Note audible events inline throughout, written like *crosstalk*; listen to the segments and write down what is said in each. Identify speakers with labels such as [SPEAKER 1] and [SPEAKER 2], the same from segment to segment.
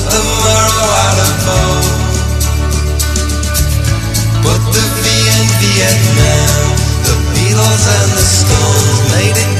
[SPEAKER 1] suck the of bone. Put the V in Vietnam. The Beatles and the Stones made it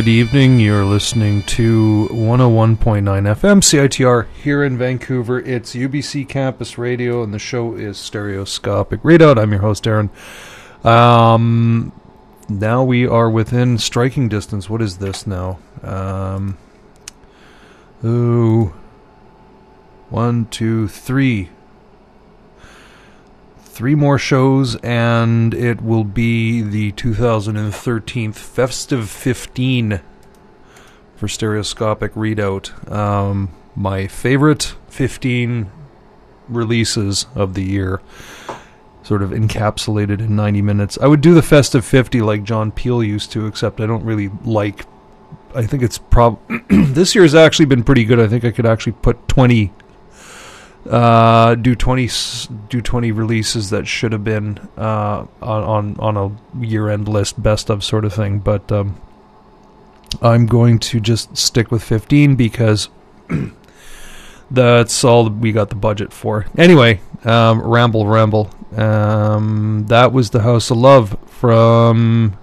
[SPEAKER 1] Good
[SPEAKER 2] evening. You're listening to 101.9 FM CITR here in Vancouver. It's UBC Campus Radio, and the show is Stereoscopic Readout. I'm your host, Aaron. Um, now we are within striking distance. What is this now? Um, ooh, one, two, three. Three more shows, and it will be the 2013 Festive 15 for Stereoscopic Readout. Um, my favorite 15 releases of the year, sort of encapsulated in 90 minutes. I would do the Festive 50 like John Peel used to, except I don't really like. I think it's prob. *clears throat* this year has actually been pretty good. I think I could actually put 20 uh, do 20 s- do 20 releases that should have been uh, on on a year end list best of sort of thing but um, I'm going to just stick with 15 because *clears throat* that's all we got the budget for. Anyway um, ramble ramble. Um, that was the house of love from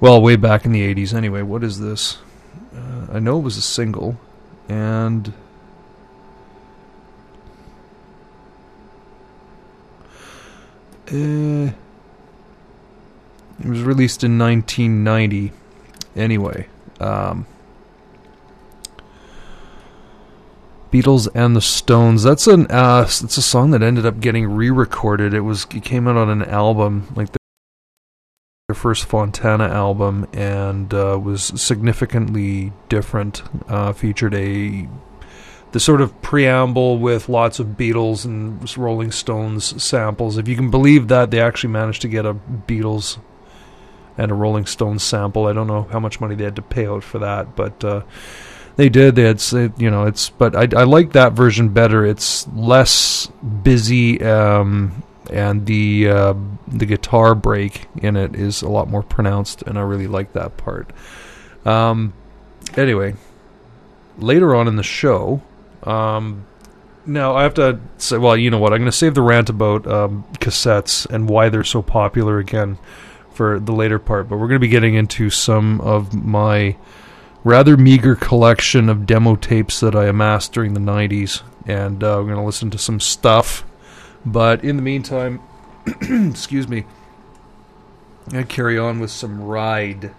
[SPEAKER 2] well way back in the 80s anyway what is this? Uh, I know it was a single and Uh, it was released in 1990. Anyway, um, Beatles and the Stones. That's an uh, it's a song that ended up getting re-recorded. It was it came out on an album like their first Fontana album and uh, was significantly different. Uh, featured a the sort of preamble with lots of Beatles and Rolling Stones samples. If you can believe that, they actually managed to get a Beatles and a Rolling Stones sample. I don't know how much money they had to pay out for that, but uh, they did. They had, you know, it's. But I, I like that version better. It's less busy, um, and the uh, the guitar break in it is a lot more pronounced, and I really like that part. Um, anyway, later on in the show, um, now I have to say, well, you know what? I'm going to save the rant about um, cassettes and why they're so popular again for the later part. But we're going to be getting into some of my rather meager collection of demo tapes that I amassed during the 90s, and uh, we're going to listen to some stuff. But in the meantime, *clears throat* excuse me, I carry on with some Ride.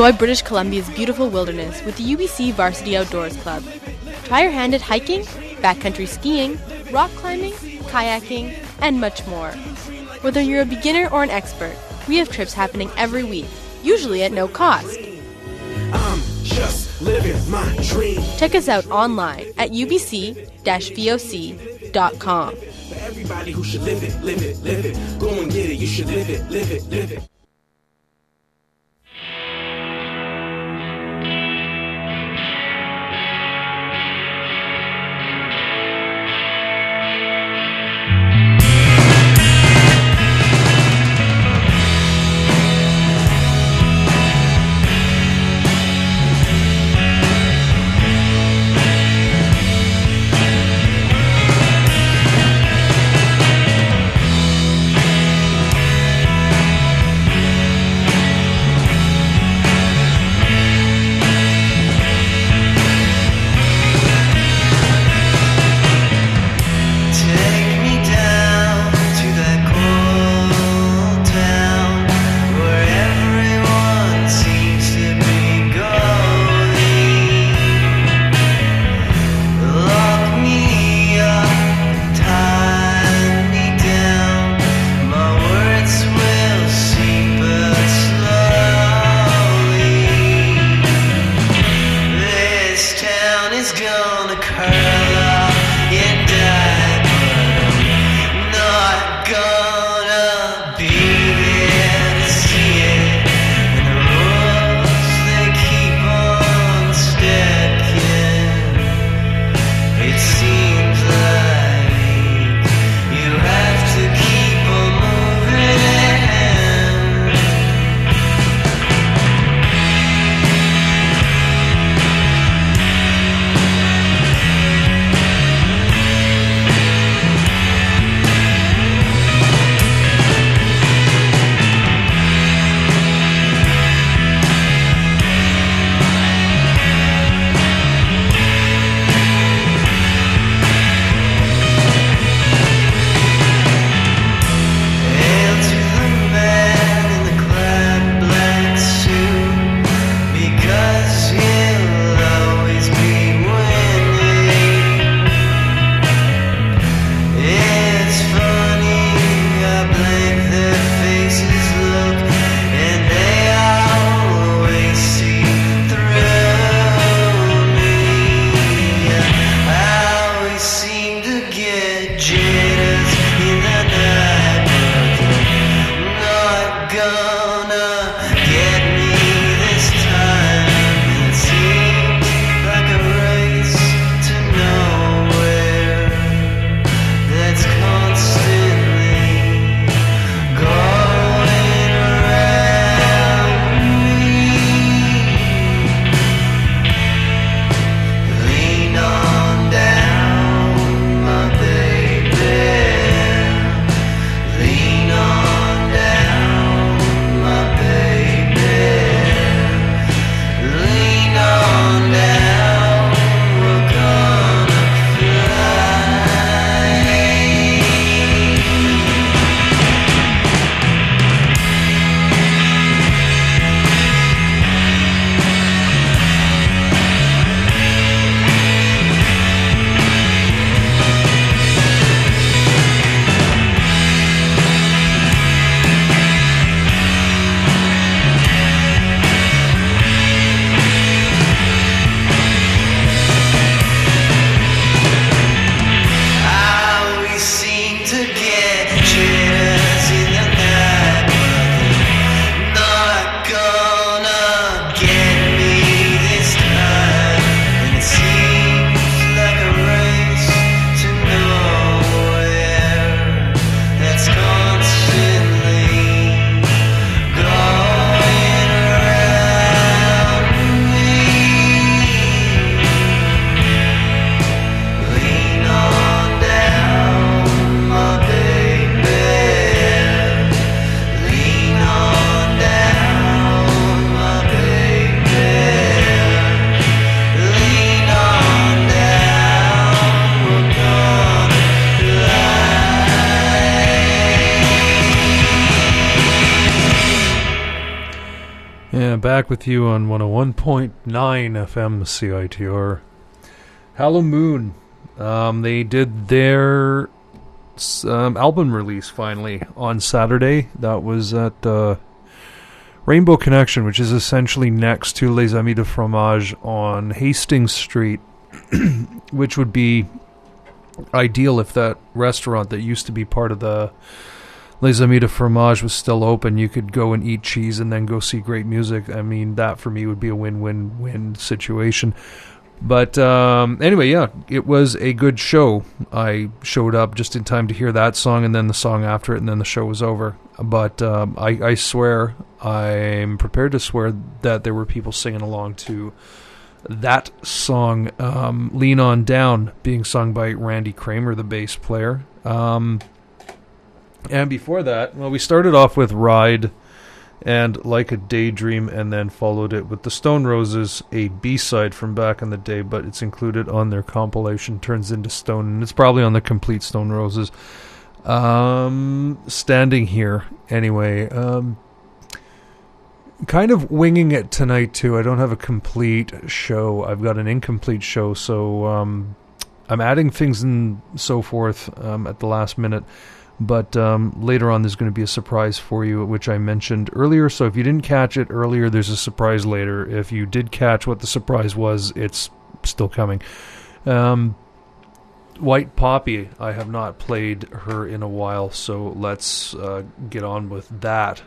[SPEAKER 3] Enjoy British Columbia's beautiful wilderness with the UBC Varsity Outdoors Club. Try your hand at hiking, backcountry skiing, rock climbing, kayaking, and much more. Whether you're a beginner or an expert, we have trips happening every week, usually at no cost.
[SPEAKER 4] I'm just living my dream.
[SPEAKER 3] Check us out online at ubc-voc.com.
[SPEAKER 2] with you on 101.9 FM CITR. Hallow Moon. Um, they did their um, album release finally on Saturday. That was at uh, Rainbow Connection, which is essentially next to Les Amis de Fromage on Hastings Street, *clears throat* which would be ideal if that restaurant that used to be part of the Les Amis de Fromage was still open, you could go and eat cheese and then go see great music. I mean, that for me would be a win-win-win situation. But um, anyway, yeah, it was a good show. I showed up just in time to hear that song and then the song after it, and then the show was over. But um, I, I swear, I'm prepared to swear that there were people singing along to that song, um, Lean On Down, being sung by Randy Kramer, the bass player. Um, and before that, well, we started off with Ride and Like a Daydream, and then followed it with the Stone Roses, a B side from back in the day, but it's included on their compilation Turns into Stone, and it's probably on the complete Stone Roses. Um, standing here, anyway. Um, kind of winging it tonight, too. I don't have a complete show, I've got an incomplete show, so um, I'm adding things and so forth um, at the last minute. But um, later on, there's going to be a surprise for you, which I mentioned earlier. So if you didn't catch it earlier, there's a surprise later. If you did catch what the surprise was, it's still coming. Um, White Poppy, I have not played her in a while, so let's uh, get on with that.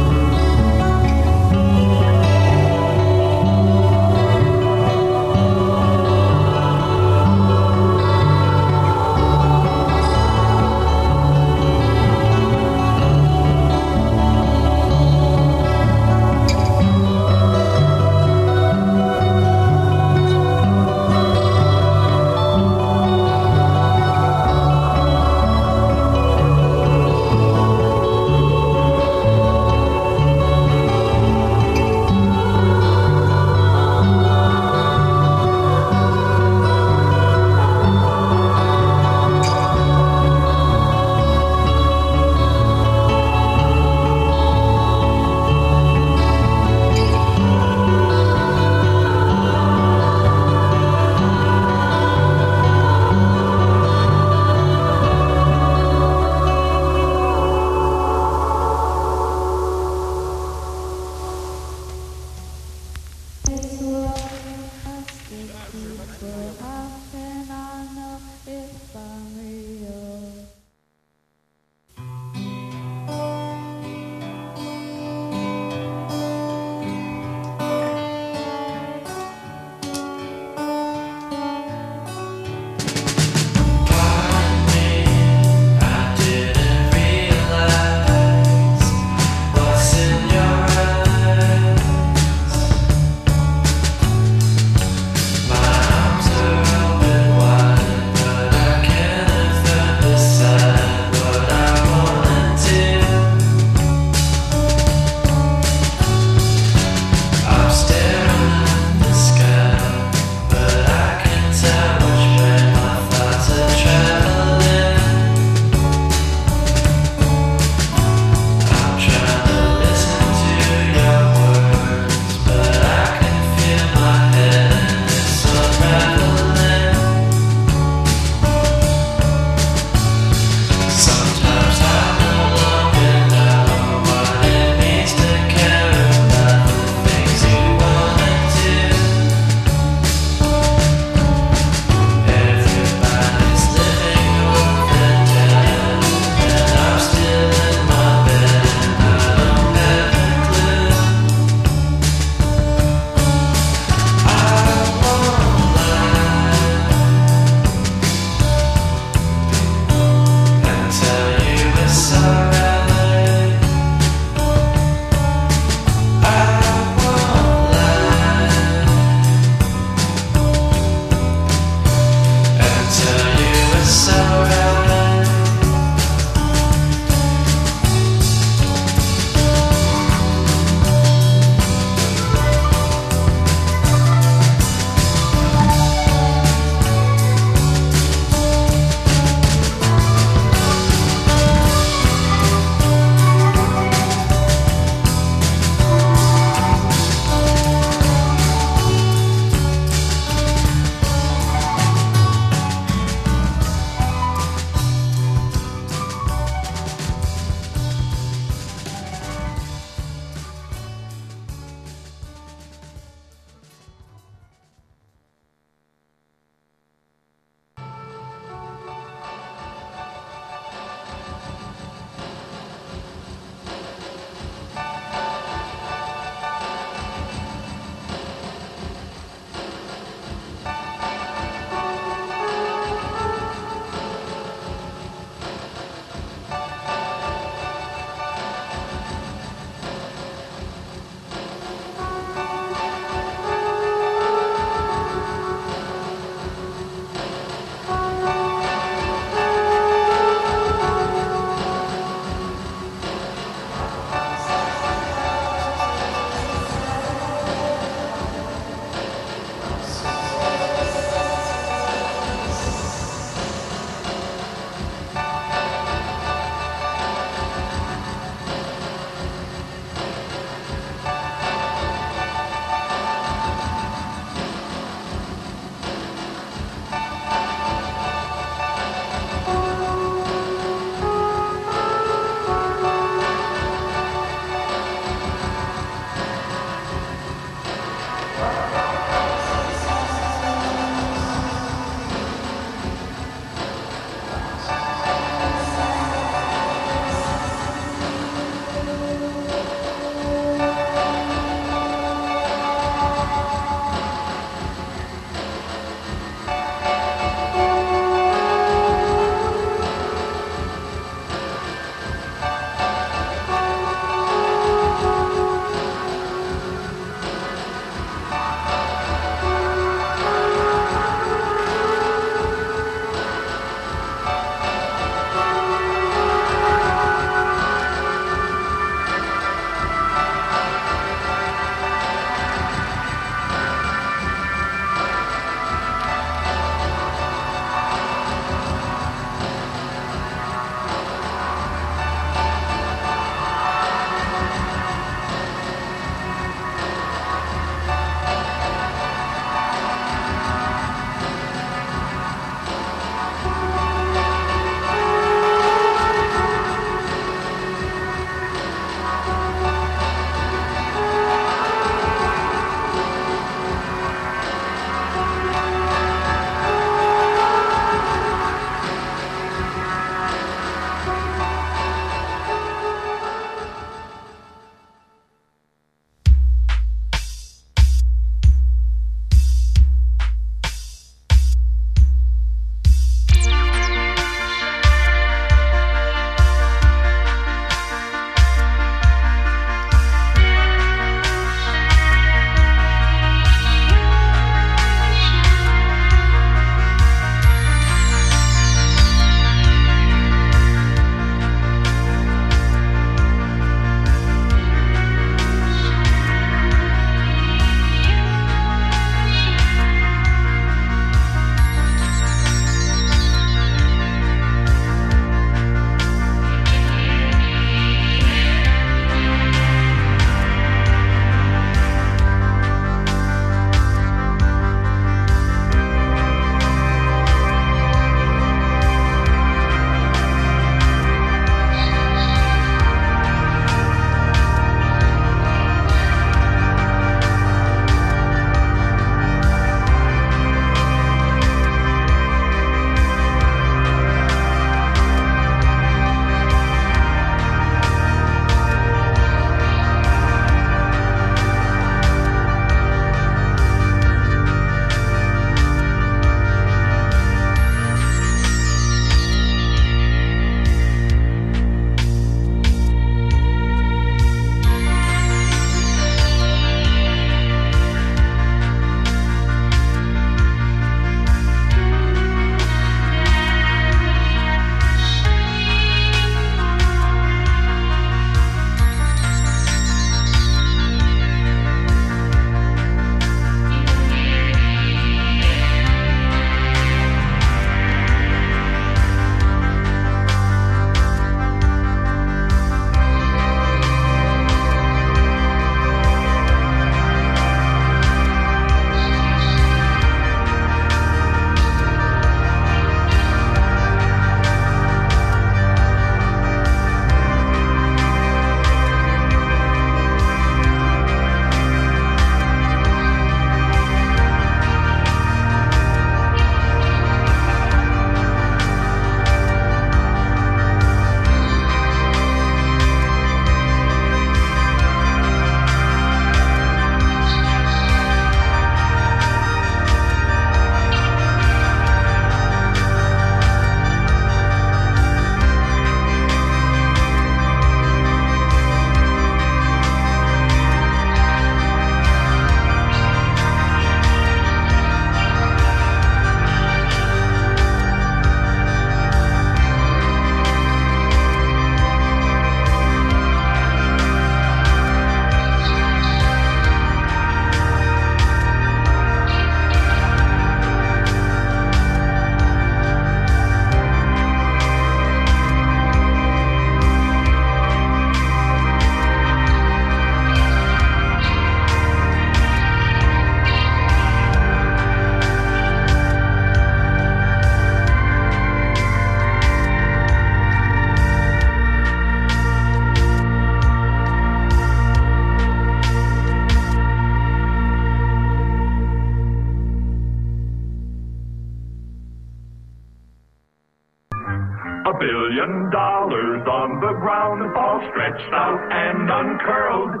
[SPEAKER 5] Stretched out and uncurled,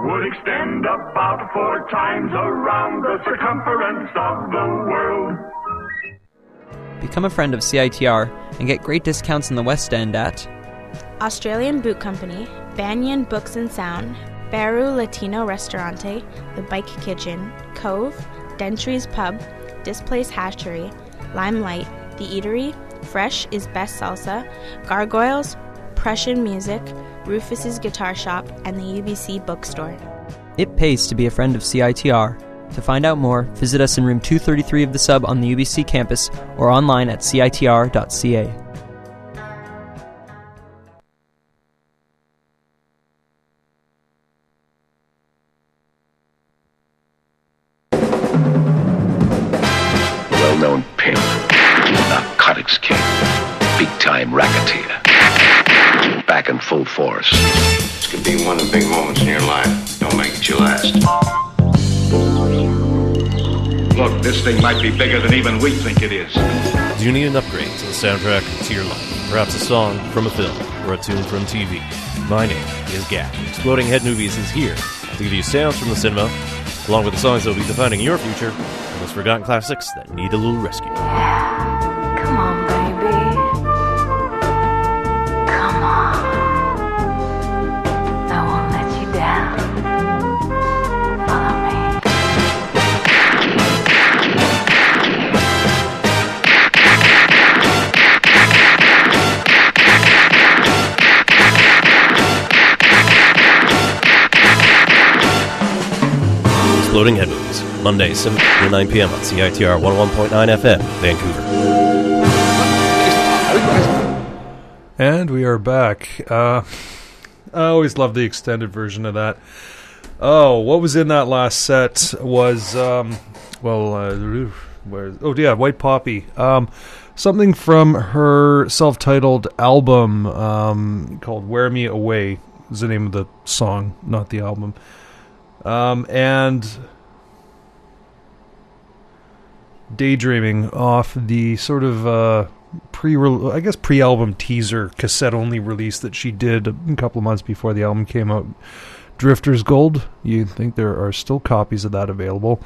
[SPEAKER 5] would extend about four times around the circumference of the world.
[SPEAKER 6] Become a friend of CITR and get great discounts in the West End at
[SPEAKER 7] Australian Boot Company, Banyen Books and Sound, Baru Latino Restaurante, The Bike Kitchen, Cove, Dentry's Pub, Displace Hashery, Limelight, The Eatery, Fresh is Best Salsa, Gargoyles, Prussian Music, Rufus's Guitar Shop, and the UBC Bookstore.
[SPEAKER 6] It pays to be a friend of CITR. To find out more, visit us in room 233 of the sub on the UBC campus or online at citr.ca.
[SPEAKER 8] soundtrack to your life? Perhaps a song from a film or a tune from TV? My name is Gak. Exploding Head Movies is here to give you sounds from the cinema, along with the songs that will be defining your future and those forgotten classics that need a little rescue. Exploding Head Movies, Monday, 7 to 9 p.m. on CITR 101.9 FM, Vancouver.
[SPEAKER 2] And we are back. Uh, I always love the extended version of that. Oh, what was in that last set was, um, well, uh, where? Oh yeah, White Poppy. Um, something from her self-titled album um, called "Wear Me Away" is the name of the song, not the album. Um, and daydreaming off the sort of uh, pre I guess pre album teaser cassette only release that she did a couple of months before the album came out. Drifter's Gold. You think there are still copies of that available?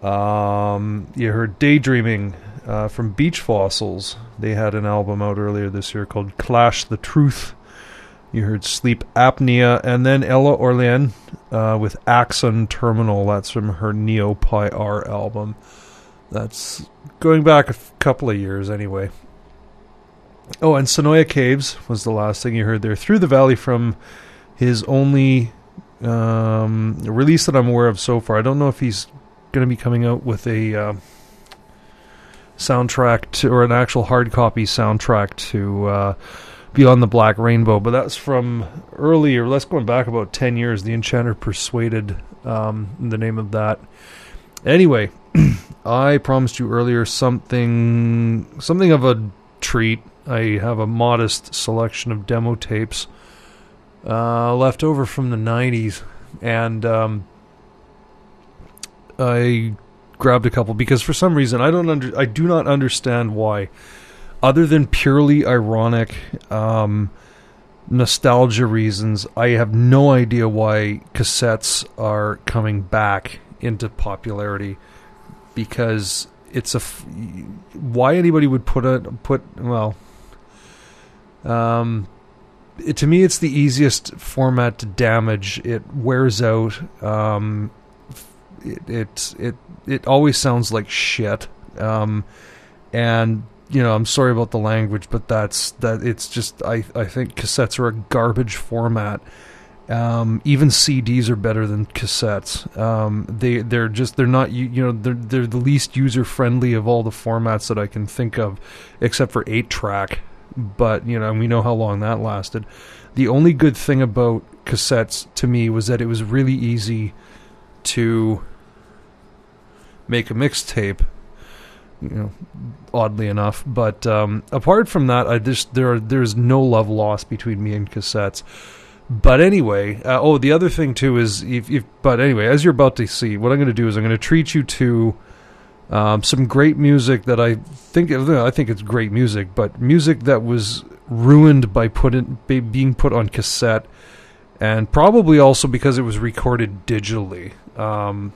[SPEAKER 2] Um, you heard Daydreaming uh, from Beach Fossils. They had an album out earlier this year called Clash the Truth. You heard Sleep Apnea, and then Ela Orleans uh, with Axon Terminal. That's from her Neo Pi R album. That's going back a f- couple of years anyway. Oh, and Sinoia Caves was the last thing you heard there. Through the Valley from his only um, release that I'm aware of so far. I don't know if he's going to be coming out with a uh, soundtrack to, or an actual hard copy soundtrack to uh, Beyond the Black Rainbow, but that's from earlier. Let's going back about 10 years. The Enchanter Persuaded, um, the name of that. Anyway, *clears throat* I promised you earlier something something of a treat. I have a modest selection of demo tapes uh, left over from the 90s, and um, I grabbed a couple because for some reason I don't under I do not understand why, other than purely ironic um, nostalgia reasons. I have no idea why cassettes are coming back into popularity because it's a f- why anybody would put a put well um it, to me it's the easiest format to damage it wears out um it it it, it always sounds like shit um and you know I'm sorry about the language but that's that it's just I I think cassettes are a garbage format um, even CDs are better than cassettes. Um, they they're just they're not you, you know they're they're the least user friendly of all the formats that I can think of, except for eight track. But you know we know how long that lasted. The only good thing about cassettes to me was that it was really easy to make a mixtape. You know, oddly enough, but um, apart from that, I just there are, there's no love lost between me and cassettes. But anyway, uh, oh, the other thing too is if, if but anyway, as you're about to see, what I'm going to do is I'm going to treat you to Um, some great music that I think I think it's great music, but music that was ruined by put in, being put on cassette, and probably also because it was recorded digitally. Um,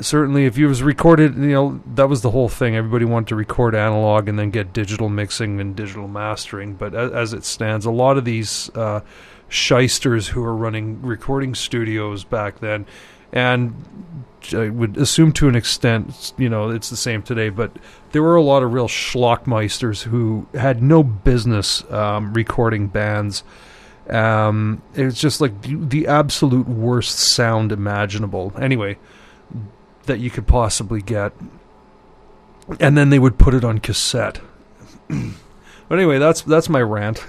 [SPEAKER 2] certainly, if it was recorded, you know that was the whole thing. Everybody wanted to record analog and then get digital mixing and digital mastering. But as, as it stands, a lot of these uh, shysters who are running recording studios back then, and I would assume to an extent, you know, it's the same today, but there were a lot of real schlockmeisters who had no business um, recording bands. Um, it was just like the, the absolute worst sound imaginable. Anyway, that you could possibly get. And then they would put it on cassette. *clears throat* but anyway, that's that's my rant.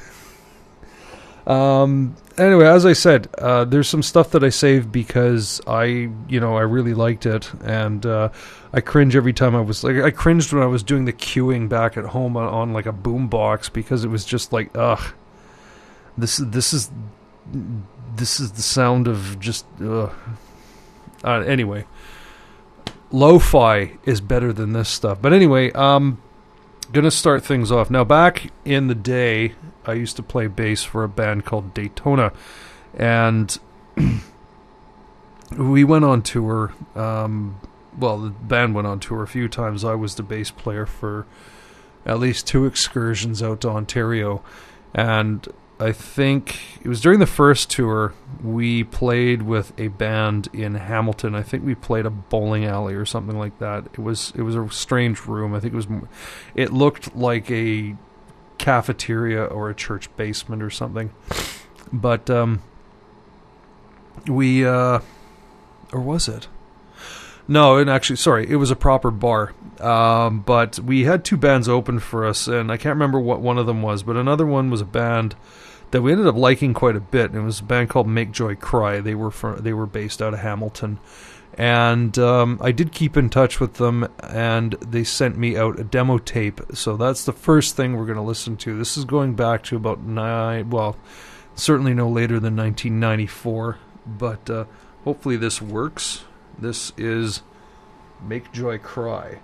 [SPEAKER 2] Um, anyway, as I said, uh, there's some stuff that I saved because I, you know, I really liked it, and uh, I cringe every time I was like, I cringed when I was doing the queuing back at home on, on like a boombox because it was just like, ugh, this this is this is the sound of just, ugh. Uh, anyway, lo-fi is better than this stuff. But anyway, um, gonna start things off now. Back in the day, I used to play bass for a band called Daytona, and *clears throat* we went on tour. Um, well, the band went on tour a few times. I was the bass player for at least two excursions out to Ontario, and I think it was during the first tour we played with a band in Hamilton. I think we played a bowling alley or something like that. It was it was a strange room. I think it was it looked like a cafeteria or a church basement or something. But um we uh or was it? No, and actually, sorry, it was a proper bar. Um, but we had two bands open for us, and I can't remember what one of them was, but another one was a band that we ended up liking quite a bit. It was a band called Make Joy Cry. They were for, they were based out of Hamilton, and um, I did keep in touch with them, and they sent me out a demo tape. So that's the first thing we're going to listen to. This is going back to about nine, well, certainly no later than 1994, but uh, hopefully this works. This is Make Joy Cry.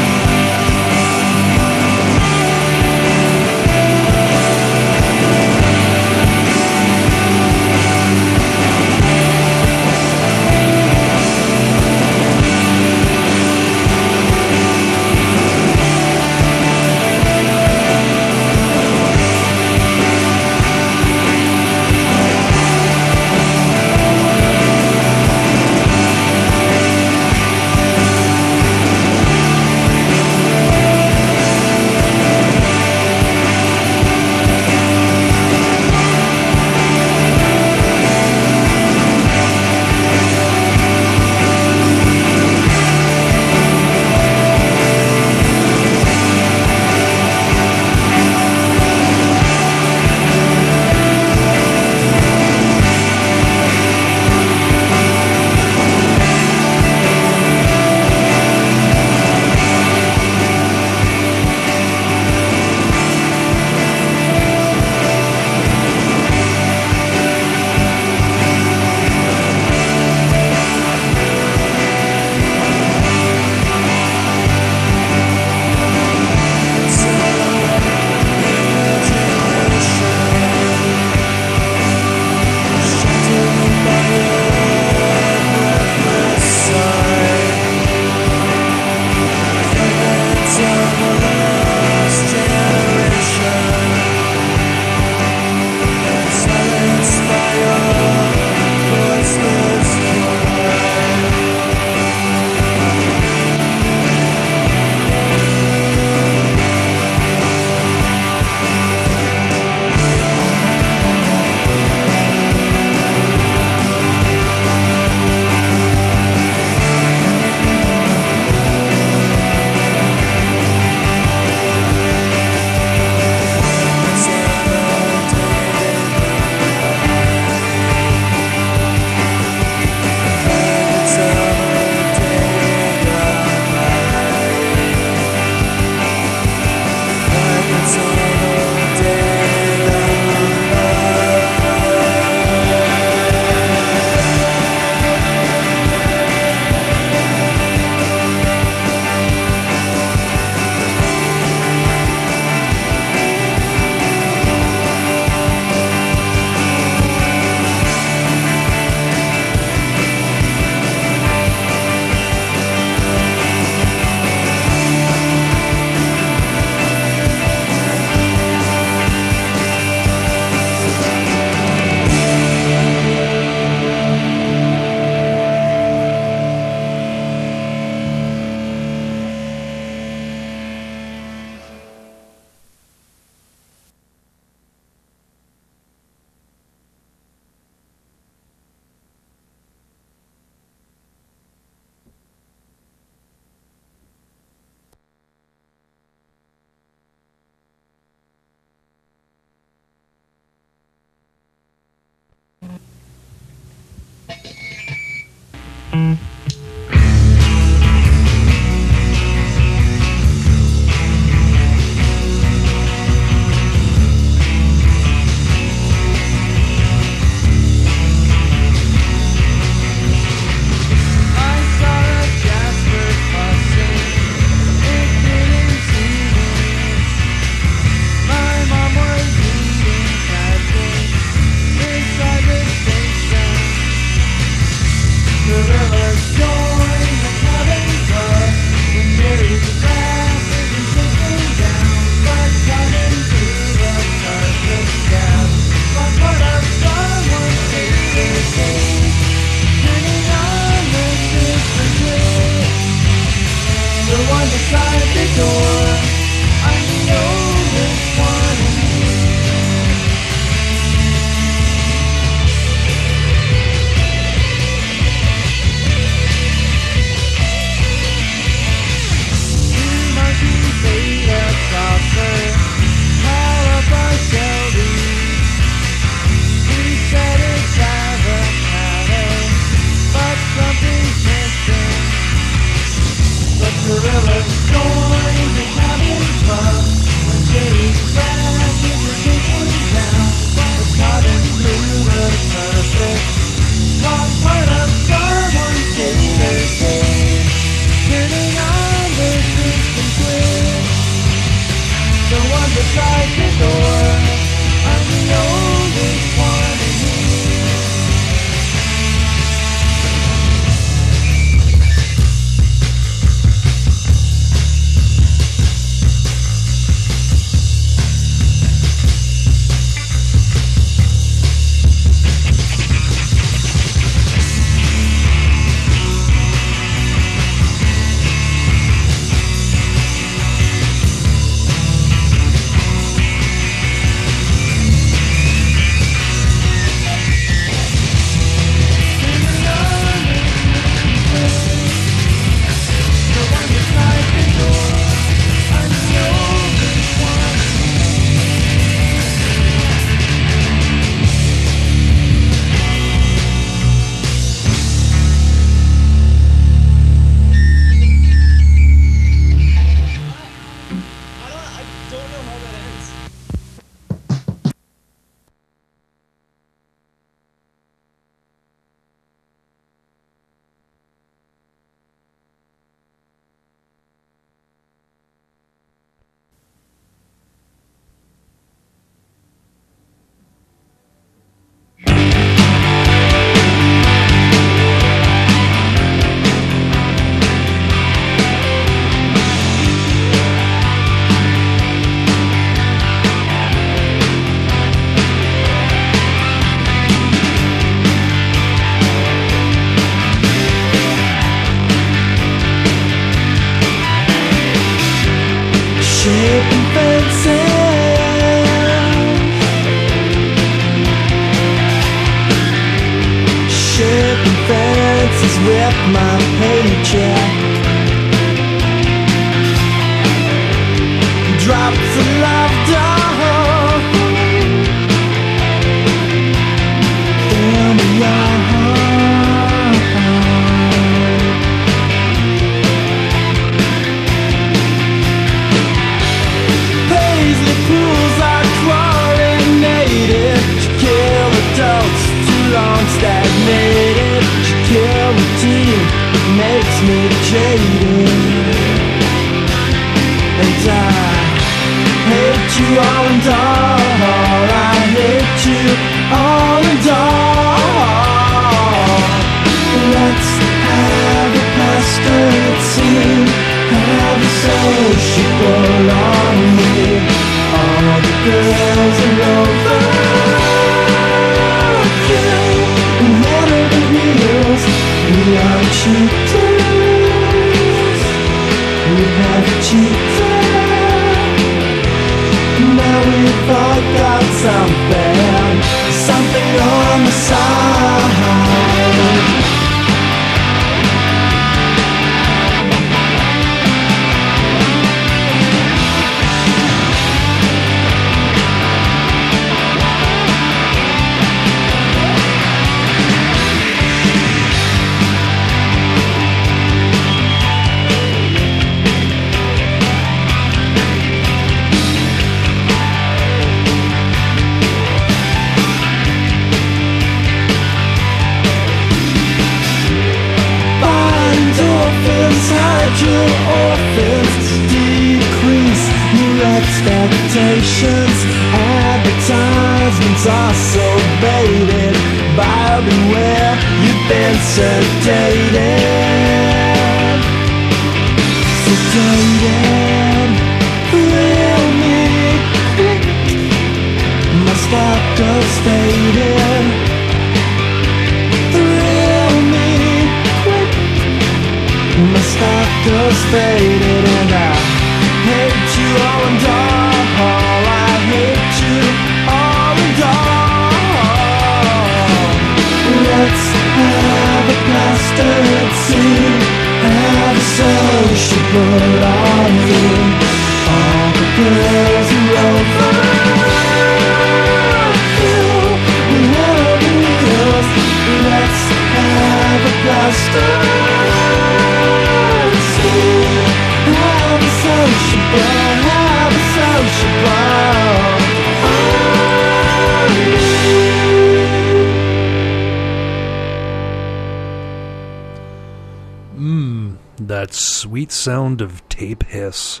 [SPEAKER 2] Sweet sound of tape hiss.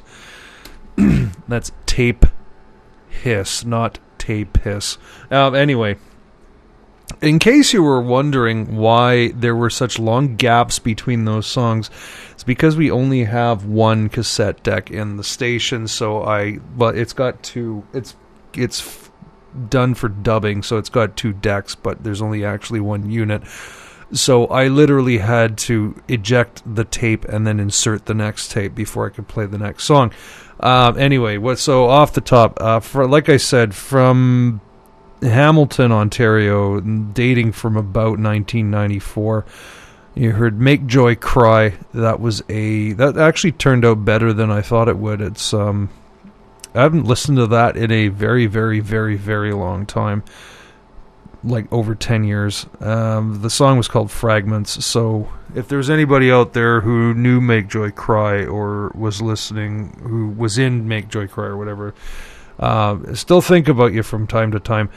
[SPEAKER 2] *clears throat* That's tape hiss, not tape hiss. Um, anyway, in case you were wondering why there were such long gaps between those songs, it's because we only have one cassette deck in the station. So I, but it's got two. It's it's done for dubbing, so it's got two decks, but there's only actually one unit. So I literally had to eject the tape and then insert the next tape before I could play the next song. Um, anyway, what so off the top, uh, for like I said, from Hamilton, Ontario, dating from about 1994. You heard "Make Joy Cry." That was a that actually turned out better than I thought it would. It's um, I haven't listened to that in a very, very, very, very long time, like over ten years. Um, the song was called "Fragments." So if there's anybody out there who knew "Make Joy Cry" or was listening, who was in "Make Joy Cry" or whatever, uh, still think about you from time to time.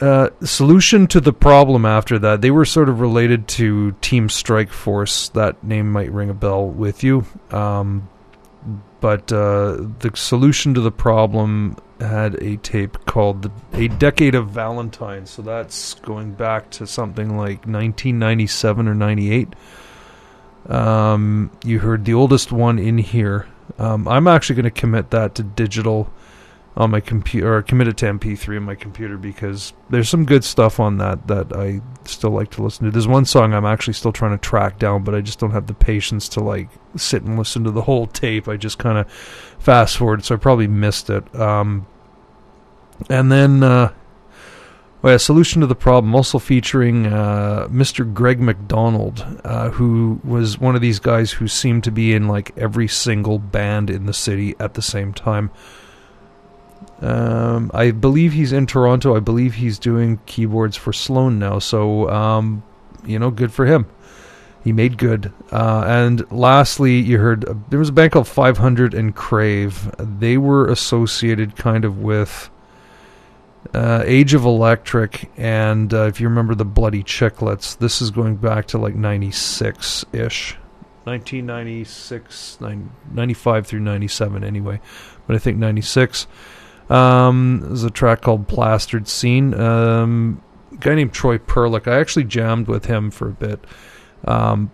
[SPEAKER 2] Uh, solution to the problem after that, they were sort of related to Team Strike Force. That name might ring a bell with you. Um, but uh, the solution to the problem had a tape called the, A Decade of Valentine. So that's going back to something like 1997 or 98. Um, you heard the oldest one in here. Um, I'm actually going to commit that to digital on my computer or commit it to MP3 on my computer because there's some good stuff on that that I still like to listen to. There's one song I'm actually still trying to track down, but I just don't have the patience to like sit and listen to the whole tape. I just kind of fast forward, so I probably missed it. Um, and then, uh, well, yeah, solution to the problem, also featuring uh, Mr. Greg McDonald, uh, who was one of these guys who seemed to be in like every single band in the city at the same time. Um, I believe he's in Toronto. I believe he's doing keyboards for Sloan now. So, um, you know, good for him. He made good. Uh, and lastly, you heard uh, there was a band called 500 and Crave. They were associated kind of with uh, Age of Electric, and uh, if you remember the Bloody Chicklets, this is going back to like 96 ish. 1996, 95 through 97 anyway, but I think 96. Um, there's a track called Plastered Scene. Um, guy named Troy Perlick. I actually jammed with him for a bit. Um,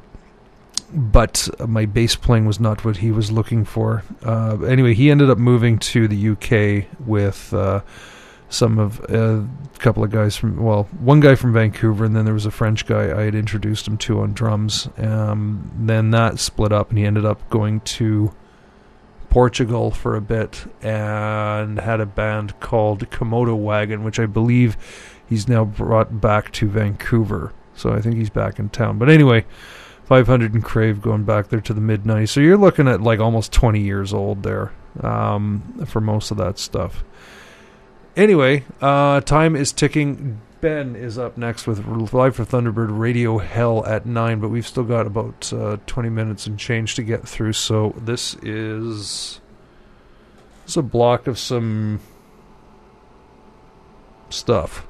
[SPEAKER 2] but my bass playing was not what he was looking for. Uh, anyway, he ended up moving to the UK with uh, some of uh, a couple of guys from well, one guy from Vancouver, and then there was a French guy I had introduced him to on drums. Um, then that split up, and he ended up going to Portugal for a bit and had a band called Komodo Wagon, which I believe he's now brought back to Vancouver. So I think he's back in town. But anyway, 500 and Crave going back there to the mid 90s. So you're looking at like almost 20 years old there um, for most of that stuff. Anyway, uh, time is ticking. Ben is up next with Live for Thunderbird Radio Hell at 9, but we've still got about uh, 20 minutes and change to get through. So this is, this is a block of some stuff.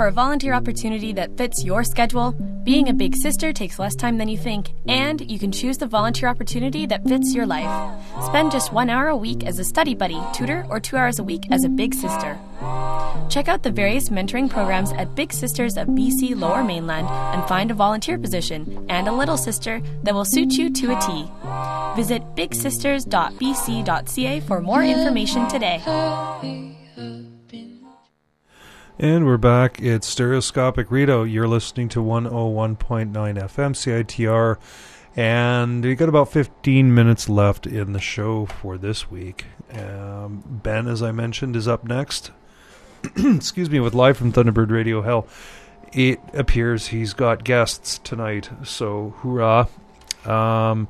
[SPEAKER 9] For a volunteer opportunity that fits your schedule? Being a big sister takes less time than you think, and you can choose the volunteer opportunity that fits your life. Spend just one hour a week as a study buddy, tutor, or two hours a week as a big sister. Check out the various mentoring programs at Big Sisters of BC Lower Mainland and find a volunteer position and a little sister that will suit you to a T. Visit bigsisters.bc.ca for more information today.
[SPEAKER 2] And we're back. It's Stereoscopic Redoubt. You're listening to 101.9 FM CITR. And we got about 15 minutes left in the show for this week. Um, ben, as I mentioned, is up next. *clears throat* Excuse me, with Live from Thunderbird Radio Hell. It appears he's got guests tonight, so hoorah. Um,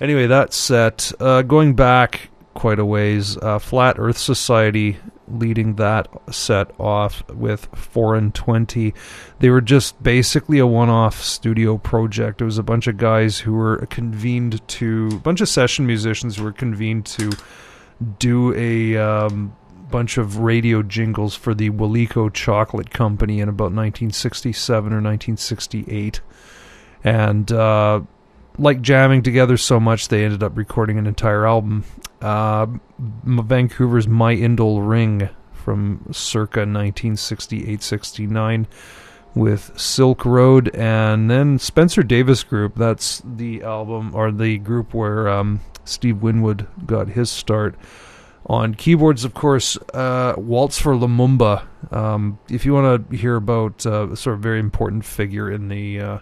[SPEAKER 2] anyway, that set. Uh, going back quite a ways, uh, Flat Earth Society leading that set off with 4 and 20. They were just basically a one off studio project. It was a bunch of guys who were convened to, a bunch of session musicians who were convened to do a um, bunch of radio jingles for the Waleeco Chocolate Company in about 1967 or 1968. And, uh, like jamming together so much, they ended up recording an entire album. Uh, Vancouver's My Indole Ring from circa 1968-69 with Silk Road, and then Spencer Davis Group. That's the album or the group where um, Steve Winwood got his start. On keyboards, of course, uh, Waltz for Lumumba. Um, if you want to hear about uh, a sort of very important figure in the uh,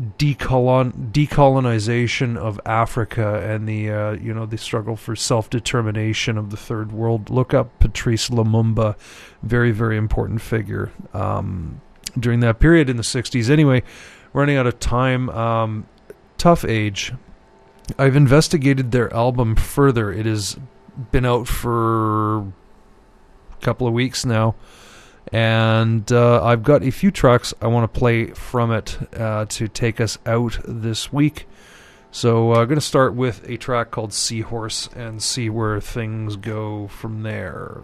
[SPEAKER 2] decolon decolonization of Africa and the uh, you know the struggle for self determination of the third world. Look up Patrice Lumumba, very very important figure um, during that period in the '60s. Anyway, running out of time. Um, Tough Age. I've investigated their album further. It has been out for a couple of weeks now and uh, I've got a few tracks I want to play from it uh, to take us out this week. So I'm uh, going to start with a track called Seahorse and see where things go from there.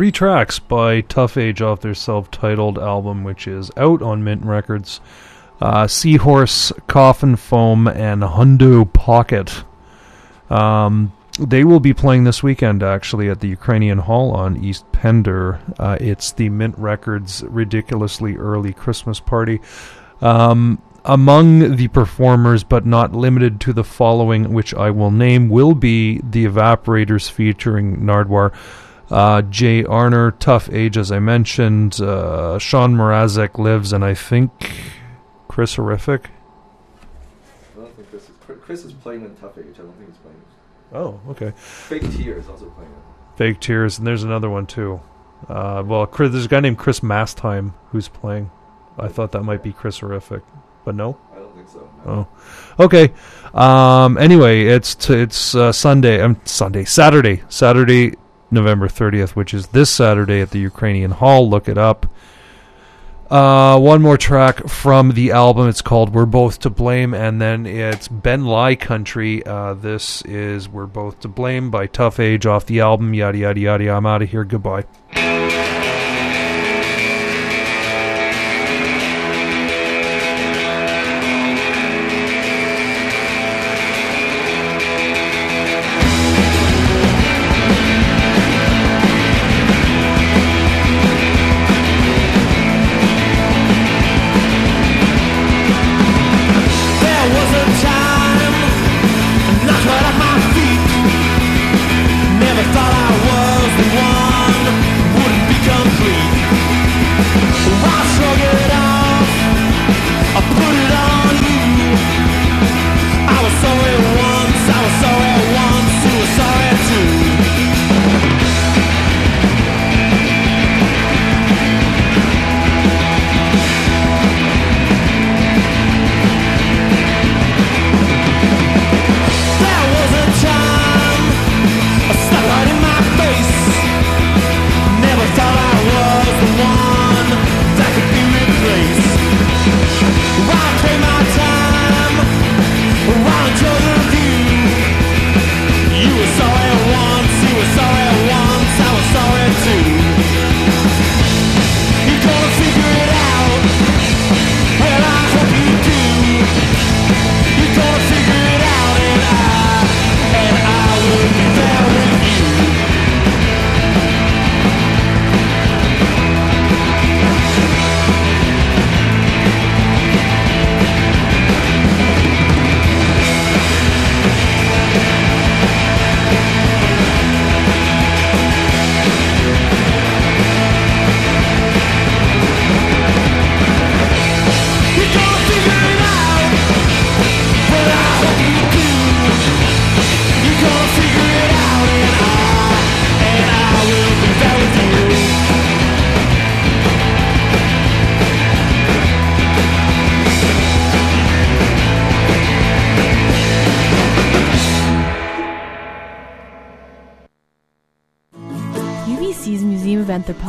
[SPEAKER 2] Three tracks by Tough Age off their self-titled album, which is out on Mint Records. Uh, Seahorse, Coffin Foam, and Hundo Pocket. Um, they will be playing this weekend, actually, at the Ukrainian Hall on East Pender. Uh, it's the Mint Records ridiculously early Christmas party. Um, among the performers, but not limited to the following, which I will name, will be the Evaporators featuring Nardwuar. Uh, Jay Arner, Tough Age, as I mentioned. Uh, Sean Mrazek lives, and I think Chris Horrific.
[SPEAKER 10] I don't think Chris is. Chris is playing in Tough Age. I don't think he's playing.
[SPEAKER 2] Oh, okay.
[SPEAKER 10] Fake Tears also playing it.
[SPEAKER 2] Fake Tears, and there's another one too. Uh, well, Chris, there's a guy named Chris Mastime who's playing. I thought that might be Chris Horrific, but no.
[SPEAKER 10] I don't think so.
[SPEAKER 2] Oh, okay. Um, anyway, it's t- it's uh, Sunday. Um, Sunday, Saturday, Saturday, November thirtieth, which is this Saturday at the Ukrainian Hall. Look it up. Uh, one more track from the album. It's called "We're Both to Blame," and then it's Ben Lai Country. Uh, this is "We're Both to Blame" by Tough Age off the album. Yada yada yada. I'm out of here. Goodbye.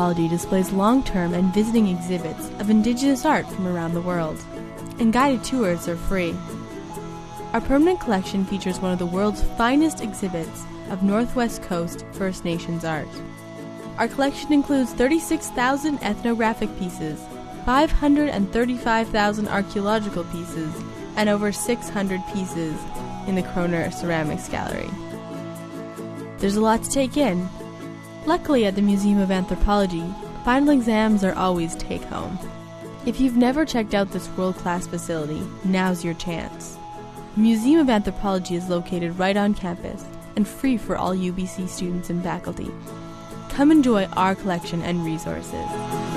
[SPEAKER 3] Anthropology displays long term and visiting exhibits of Indigenous art from around the world, and guided tours are free. Our permanent collection features one of the world's finest exhibits of Northwest Coast First Nations art. Our collection includes 36,000 ethnographic pieces, 535,000 archaeological pieces, and over 600 pieces in the Koerner Ceramics Gallery. There's a lot to take in, Luckily, at the Museum of Anthropology, final exams are always take home. If you've never checked out this world class facility, now's your chance. Museum of Anthropology is located right on campus and free for all UBC students and faculty. Come enjoy our collection and resources.